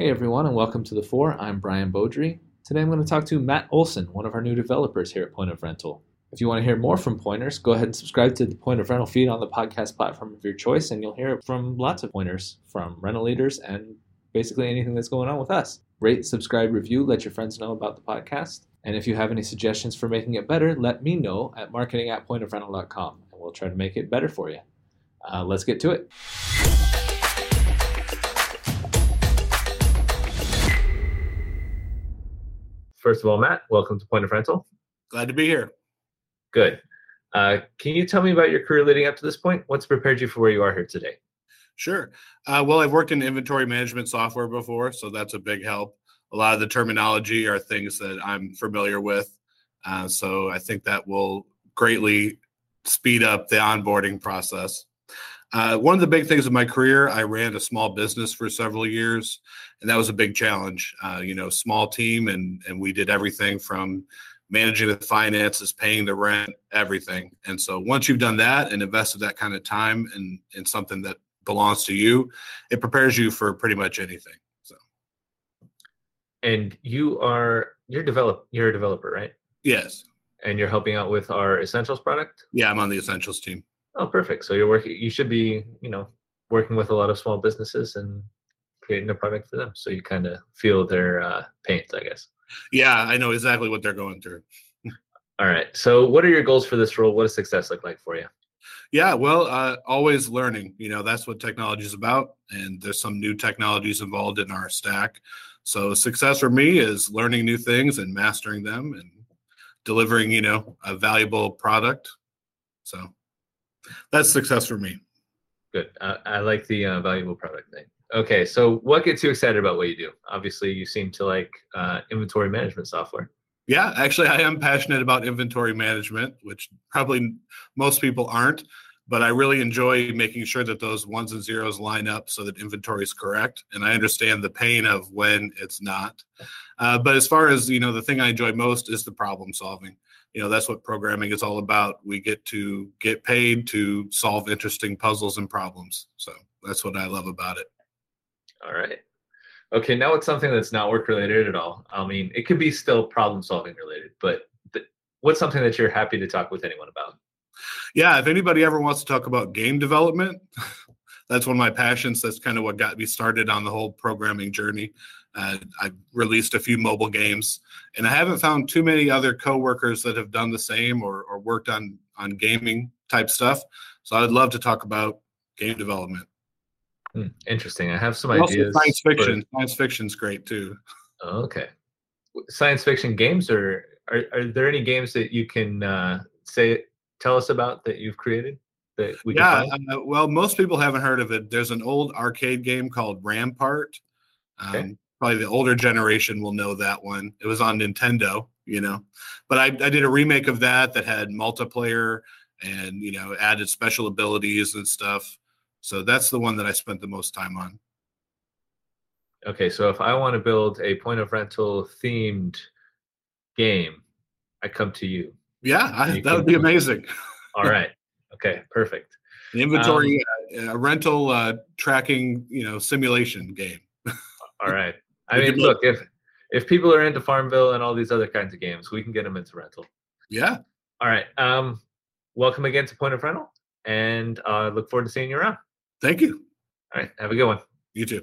Hey everyone, and welcome to the Four. I'm Brian Beaudry. Today I'm going to talk to Matt Olsen, one of our new developers here at Point of Rental. If you want to hear more from Pointers, go ahead and subscribe to the Point of Rental feed on the podcast platform of your choice, and you'll hear from lots of pointers from rental leaders and basically anything that's going on with us. Rate, subscribe, review, let your friends know about the podcast. And if you have any suggestions for making it better, let me know at marketing at pointofrental.com, and we'll try to make it better for you. Uh, let's get to it. First of all, Matt, welcome to Point of Rental. Glad to be here. Good. Uh, can you tell me about your career leading up to this point? What's prepared you for where you are here today? Sure. Uh, well, I've worked in inventory management software before, so that's a big help. A lot of the terminology are things that I'm familiar with. Uh, so I think that will greatly speed up the onboarding process. Uh, one of the big things of my career, I ran a small business for several years, and that was a big challenge. Uh, you know, small team, and and we did everything from managing the finances, paying the rent, everything. And so once you've done that and invested that kind of time in in something that belongs to you, it prepares you for pretty much anything. So. And you are you're develop you're a developer, right? Yes. And you're helping out with our essentials product. Yeah, I'm on the essentials team. Oh, perfect. So you're working. You should be, you know, working with a lot of small businesses and creating a product for them. So you kind of feel their uh, pains, I guess. Yeah, I know exactly what they're going through. All right. So what are your goals for this role? What does success look like for you? Yeah, well, uh, always learning. You know, that's what technology is about, and there's some new technologies involved in our stack. So success for me is learning new things and mastering them and delivering, you know, a valuable product. So that's success for me. Good. Uh, I like the uh, valuable product thing. Okay, so what gets you excited about what you do? Obviously, you seem to like uh, inventory management software. Yeah, actually, I am passionate about inventory management, which probably most people aren't. But I really enjoy making sure that those ones and zeros line up so that inventory is correct. And I understand the pain of when it's not. Uh, but as far as you know, the thing I enjoy most is the problem solving. You know that's what programming is all about. We get to get paid to solve interesting puzzles and problems. So that's what i love about it. All right. Okay now it's something that's not work related at all. I mean it could be still problem solving related but th- what's something that you're happy to talk with anyone about yeah if anybody ever wants to talk about game development that's one of my passions that's kind of what got me started on the whole programming journey uh, I've released a few mobile games, and I haven't found too many other coworkers that have done the same or, or worked on on gaming type stuff. So I'd love to talk about game development. Hmm, interesting. I have some and ideas. science fiction. But... Science fiction's great too. okay. Science fiction games, or are, are there any games that you can uh, say tell us about that you've created? That we yeah, uh, well, most people haven't heard of it. There's an old arcade game called Rampart. Um, okay probably the older generation will know that one. It was on Nintendo, you know. But I, I did a remake of that that had multiplayer and you know added special abilities and stuff. So that's the one that I spent the most time on. Okay, so if I want to build a point of rental themed game, I come to you. Yeah, I, that would be amazing. All right. Okay, perfect. Inventory, um, uh, a rental uh, tracking, you know, simulation game. all right. I mean, look if if people are into Farmville and all these other kinds of games, we can get them into rental. Yeah. All right. Um, welcome again to Point of Rental, and uh, look forward to seeing you around. Thank you. All right. Have a good one. You too.